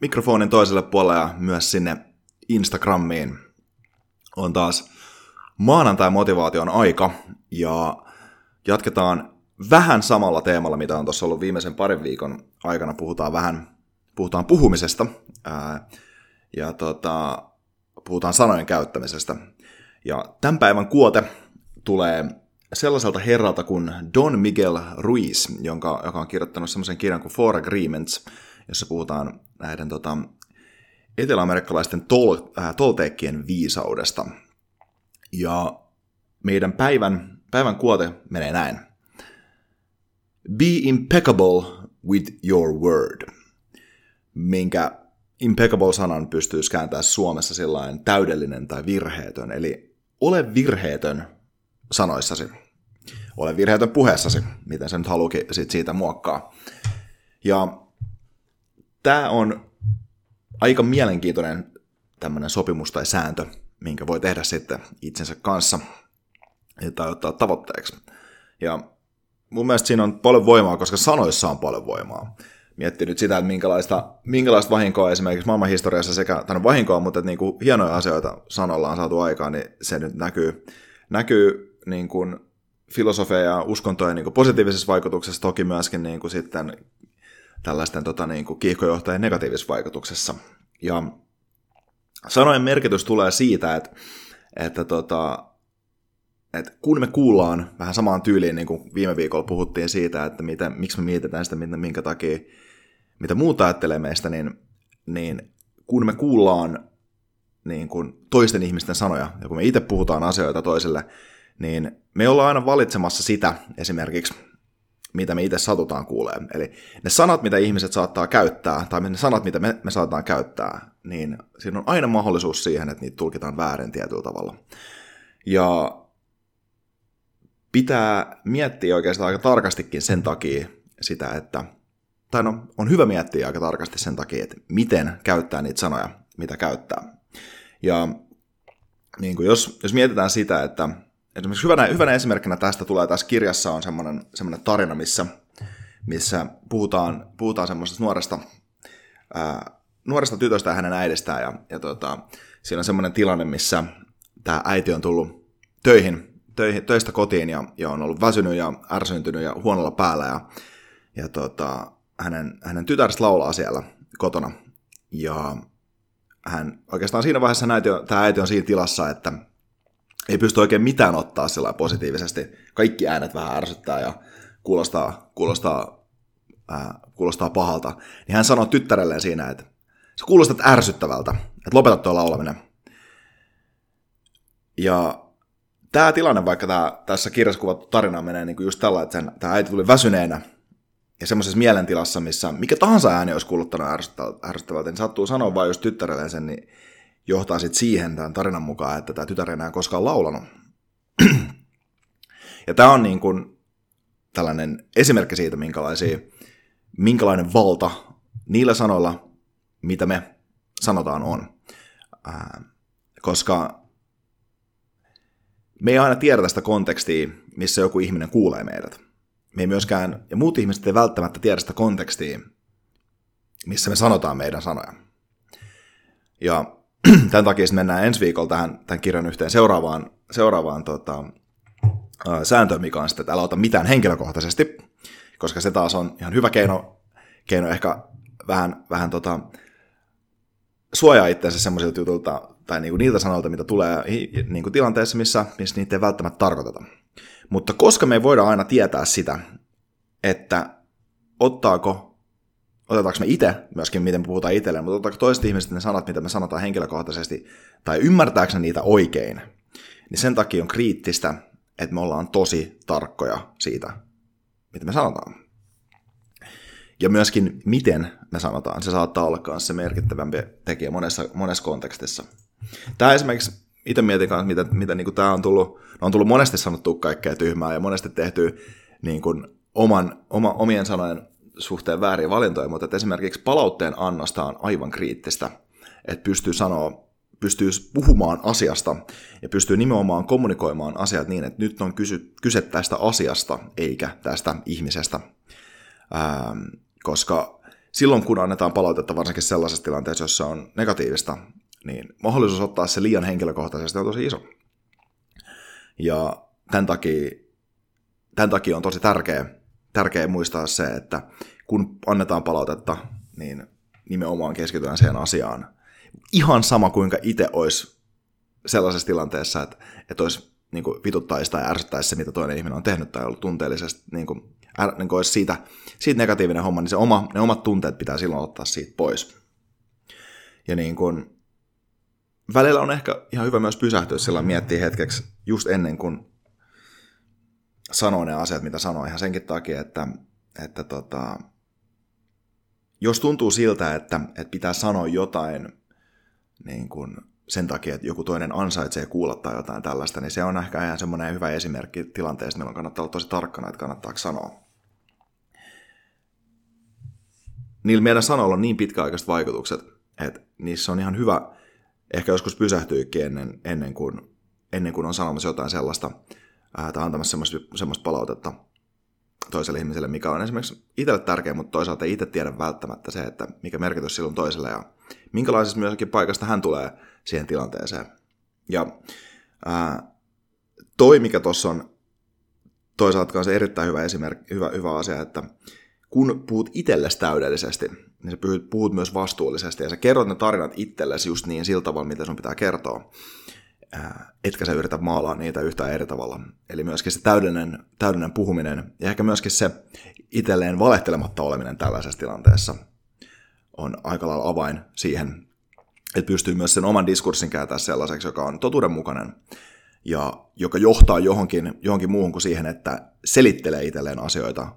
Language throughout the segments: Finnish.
mikrofonin toiselle puolelle ja myös sinne Instagramiin. On taas maanantai-motivaation aika ja jatketaan vähän samalla teemalla, mitä on tuossa ollut viimeisen parin viikon aikana. Puhutaan vähän puhutaan puhumisesta ää, ja tota, puhutaan sanojen käyttämisestä. Ja tämän päivän kuote tulee sellaiselta herralta kuin Don Miguel Ruiz, jonka, joka on kirjoittanut semmoisen kirjan kuin Four Agreements – jossa puhutaan näiden tota, eteläamerikkalaisten tol, äh, tolteekkien viisaudesta. Ja meidän päivän, päivän kuote menee näin. Be impeccable with your word. Minkä impeccable-sanan pystyy kääntämään Suomessa sellainen täydellinen tai virheetön. Eli ole virheetön sanoissasi. Ole virheetön puheessasi, miten se nyt haluukin siitä muokkaa. Ja tämä on aika mielenkiintoinen tämmöinen sopimus tai sääntö, minkä voi tehdä sitten itsensä kanssa tai ottaa tavoitteeksi. Ja mun mielestä siinä on paljon voimaa, koska sanoissa on paljon voimaa. Mietti nyt sitä, että minkälaista, minkälaista vahinkoa esimerkiksi maailman historiassa sekä tänne vahinkoa, mutta että niin kuin hienoja asioita sanolla on saatu aikaan, niin se nyt näkyy, näkyy niin kuin filosofia ja uskontojen niin kuin positiivisessa vaikutuksessa, toki myöskin niin kuin sitten tällaisten tota, niin kuin kiihkojohtajien negatiivisessa vaikutuksessa. Ja sanojen merkitys tulee siitä, että, että, tota, että kun me kuullaan vähän samaan tyyliin, niin kuin viime viikolla puhuttiin siitä, että mitä, miksi me mietitään sitä, minkä takia, mitä muuta ajattelee meistä, niin, niin kun me kuullaan niin kuin toisten ihmisten sanoja, ja kun me itse puhutaan asioita toiselle, niin me ollaan aina valitsemassa sitä esimerkiksi, mitä me itse satutaan kuulee. Eli ne sanat, mitä ihmiset saattaa käyttää, tai ne sanat, mitä me, me saataan käyttää, niin siinä on aina mahdollisuus siihen, että niitä tulkitaan väärin tietyllä tavalla. Ja pitää miettiä oikeastaan aika tarkastikin sen takia sitä, että, tai no, on hyvä miettiä aika tarkasti sen takia, että miten käyttää niitä sanoja, mitä käyttää. Ja niin kuin jos, jos mietitään sitä, että Esimerkiksi hyvänä, hyvänä esimerkkinä tästä tulee tässä kirjassa on semmoinen, semmoinen tarina, missä, missä puhutaan, puhutaan semmoisesta nuoresta, ää, nuoresta tytöstä ja hänen äidistään. Ja, ja tota, siinä on semmoinen tilanne, missä tämä äiti on tullut töihin, töihin töistä kotiin ja, ja on ollut väsynyt ja ärsyntynyt ja huonolla päällä. Ja, ja tota, hänen, hänen tytärestä laulaa siellä kotona. Ja hän oikeastaan siinä vaiheessa äiti tämä äiti on siinä tilassa, että ei pysty oikein mitään ottaa sillä positiivisesti. Kaikki äänet vähän ärsyttää ja kuulostaa, kuulostaa, ää, kuulostaa pahalta. Niin hän sanoi tyttärelleen siinä, että sä kuulostat ärsyttävältä, että lopeta tuo laulaminen. Ja tämä tilanne, vaikka tää, tässä kirjassa kuvattu tarina menee niin kuin just tällä, että sen, tämä äiti tuli väsyneenä ja semmoisessa mielentilassa, missä mikä tahansa ääni olisi kuuluttanut ärsyttävältä, niin sattuu sanoa vain just tyttärelleen sen, niin johtaa sitten siihen tämän tarinan mukaan, että tämä tytär ei enää koskaan laulanut. ja tämä on niin kuin tällainen esimerkki siitä, minkälaisia, minkälainen valta niillä sanoilla, mitä me sanotaan on. Ää, koska me ei aina tiedä sitä kontekstia, missä joku ihminen kuulee meidät. Me ei myöskään, ja muut ihmiset ei välttämättä tiedä sitä kontekstia, missä me sanotaan meidän sanoja. Ja tämän takia mennään ensi viikolla tähän, tämän kirjan yhteen seuraavaan, seuraavaan tota, sääntöön, mikä on sitten, että älä ota mitään henkilökohtaisesti, koska se taas on ihan hyvä keino, keino ehkä vähän, vähän tota, suojaa itseänsä semmoisilta jutulta, tai niinku niiltä sanoilta, mitä tulee niinku tilanteessa, missä, missä niitä ei välttämättä tarkoiteta. Mutta koska me ei voida aina tietää sitä, että ottaako, otetaanko me itse myöskin, miten me puhutaan itselleen, mutta ottaako toiset ihmiset ne sanat, mitä me sanotaan henkilökohtaisesti, tai ymmärtääkö ne niitä oikein, niin sen takia on kriittistä, että me ollaan tosi tarkkoja siitä, mitä me sanotaan. Ja myöskin miten me sanotaan, se saattaa olla myös se merkittävämpi tekijä monessa, monessa kontekstissa. Tämä esimerkiksi, itse mietin kanssa, mitä, mitä niin tämä on tullut, on tullut monesti sanottu kaikkea tyhmää ja monesti tehty niin kuin oman, oma, omien sanojen suhteen vääriä valintoja, mutta että esimerkiksi palautteen annosta on aivan kriittistä, että pystyy sanoa, pystyy puhumaan asiasta ja pystyy nimenomaan kommunikoimaan asiat niin, että nyt on kysy, kyse tästä asiasta eikä tästä ihmisestä. Ähm, koska silloin kun annetaan palautetta varsinkin sellaisessa tilanteessa, jossa on negatiivista, niin mahdollisuus ottaa se liian henkilökohtaisesti on tosi iso. Ja tämän takia, tämän takia on tosi tärkeä, tärkeä muistaa se, että kun annetaan palautetta, niin nimenomaan keskitytään siihen asiaan. Ihan sama kuinka itse olisi sellaisessa tilanteessa, että, että olisi niin kuin vituttaisi tai ärsyttäisi se, mitä toinen ihminen on tehnyt tai ollut tunteellisesti, niin kuin, är, niin kuin olisi siitä, siitä negatiivinen homma, niin se oma, ne omat tunteet pitää silloin ottaa siitä pois. Ja niin kuin, välillä on ehkä ihan hyvä myös pysähtyä sillä miettiä hetkeksi just ennen kuin sanoo ne asiat, mitä sanoo, ihan senkin takia, että, että tota, jos tuntuu siltä, että, että pitää sanoa jotain niin kuin sen takia, että joku toinen ansaitsee kuulla tai jotain tällaista, niin se on ehkä ihan semmoinen hyvä esimerkki tilanteesta, milloin kannattaa olla tosi tarkkana, että kannattaako sanoa. Niillä meidän sanoilla on niin pitkäaikaiset vaikutukset, että niissä on ihan hyvä ehkä joskus pysähtyykin ennen, ennen, kuin, ennen kuin on sanomassa jotain sellaista ää, tai antamassa semmoista, semmoista palautetta toiselle ihmiselle, mikä on esimerkiksi itselle tärkeä, mutta toisaalta ei itse tiedä välttämättä se, että mikä merkitys sillä on toiselle ja minkälaisesta myöskin paikasta hän tulee siihen tilanteeseen. Ja ää, toi, mikä tuossa on toisaalta se erittäin hyvä esimerkki, hyvä, hyvä asia, että kun puhut itsellesi täydellisesti, niin sä puhut myös vastuullisesti ja sä kerrot ne tarinat itsellesi just niin sillä tavalla, mitä sun pitää kertoa. Etkä sä yritä maalaa niitä yhtään eri tavalla. Eli myöskin se täydellinen, täydellinen puhuminen ja ehkä myöskin se itselleen valehtelematta oleminen tällaisessa tilanteessa on aika lailla avain siihen, että pystyy myös sen oman diskurssin kääntää sellaiseksi, joka on totuudenmukainen ja joka johtaa johonkin, johonkin muuhun kuin siihen, että selittelee itselleen asioita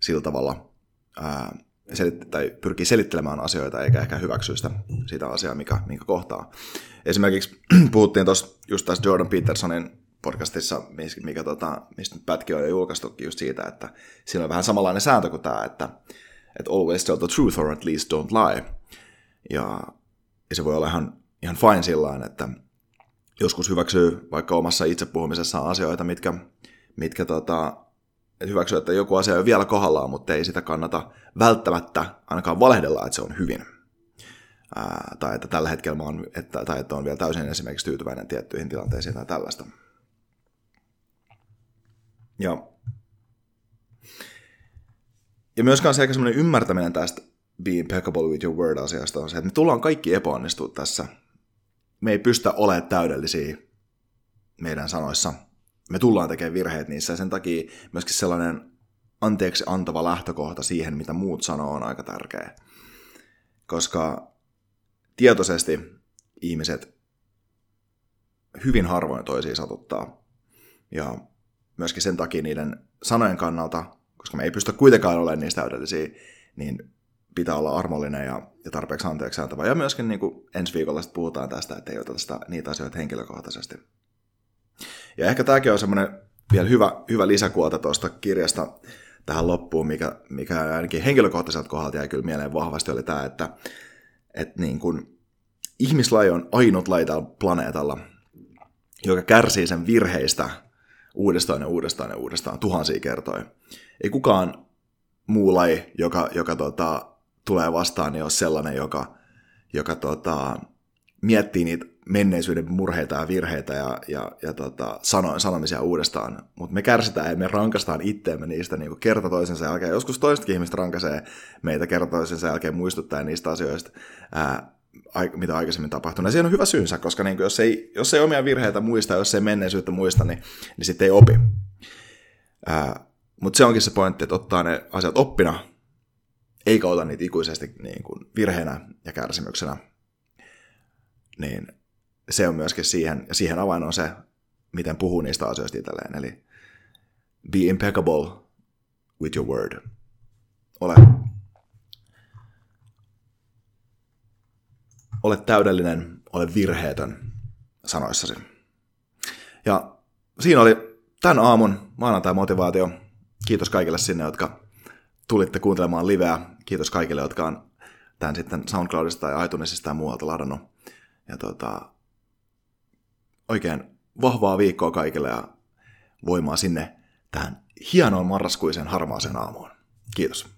sillä tavalla, ää, selit- tai pyrkii selittelemään asioita eikä ehkä hyväksyä sitä, sitä asiaa, mikä, minkä kohtaa. Esimerkiksi puhuttiin tuossa just tässä Jordan Petersonin podcastissa, mikä tota, mistä pätki on jo julkaistukin just siitä, että siinä on vähän samanlainen sääntö kuin tämä, että, että always tell the truth or at least don't lie. Ja, ja se voi olla ihan, ihan fine sillä että joskus hyväksyy vaikka omassa itsepuhumisessaan asioita, mitkä, mitkä tota, hyväksyä, että joku asia on vielä kohdallaan, mutta ei sitä kannata välttämättä ainakaan valehdella, että se on hyvin. Ää, tai että tällä hetkellä mä oon, että, tai että on vielä täysin esimerkiksi tyytyväinen tiettyihin tilanteisiin tai tällaista. Ja, ja myöskään se aika semmoinen ymmärtäminen tästä be impeccable with your word asiasta on se, että me tullaan kaikki epäonnistua tässä. Me ei pystytä olemaan täydellisiä meidän sanoissa – me tullaan tekemään virheet niissä ja sen takia myöskin sellainen anteeksi antava lähtökohta siihen, mitä muut sanoo, on aika tärkeä. Koska tietoisesti ihmiset hyvin harvoin toisiin satuttaa. Ja myöskin sen takia niiden sanojen kannalta, koska me ei pysty kuitenkaan olemaan niistä täydellisiä, niin pitää olla armollinen ja, ja tarpeeksi anteeksi antava. Ja myöskin niin kuin ensi viikolla puhutaan tästä, että ei oteta sitä, niitä asioita henkilökohtaisesti. Ja ehkä tämäkin on semmoinen vielä hyvä, hyvä lisäkuota tuosta kirjasta tähän loppuun, mikä, mikä ainakin henkilökohtaiselta kohdalta jäi kyllä mieleen vahvasti, oli tämä, että, että niin kuin ihmislaji on ainut laji tällä planeetalla, joka kärsii sen virheistä uudestaan ja uudestaan ja uudestaan tuhansia kertoja. Ei kukaan muu laji, joka, joka tota, tulee vastaan, niin ole sellainen, joka, joka tota, miettii niitä menneisyyden murheita ja virheitä ja, ja, ja tota, sano, sanomisia uudestaan. Mutta me kärsitään ja me rankastaan itteemme niistä niin kerta toisensa jälkeen. Joskus toistakin ihmistä rankasee meitä kerta toisensa jälkeen muistuttaa niistä asioista, ää, mitä aikaisemmin tapahtunut. Ja siihen on hyvä syynsä, koska niin jos, ei, jos ei omia virheitä muista, jos ei menneisyyttä muista, niin, niin sitten ei opi. Mutta se onkin se pointti, että ottaa ne asiat oppina, eikä ota niitä ikuisesti niin kuin virheenä ja kärsimyksenä. Niin se on myöskin siihen, ja siihen avain on se, miten puhuu niistä asioista itselleen. Eli be impeccable with your word. Ole, ole täydellinen, ole virheetön sanoissasi. Ja siinä oli tämän aamun maanantai-motivaatio. Kiitos kaikille sinne, jotka tulitte kuuntelemaan liveä. Kiitos kaikille, jotka on tämän sitten SoundCloudista tai iTunesista ja muualta ladannut. Ja tota, oikein vahvaa viikkoa kaikille ja voimaa sinne tähän hienoon marraskuisen harmaaseen aamuun. Kiitos.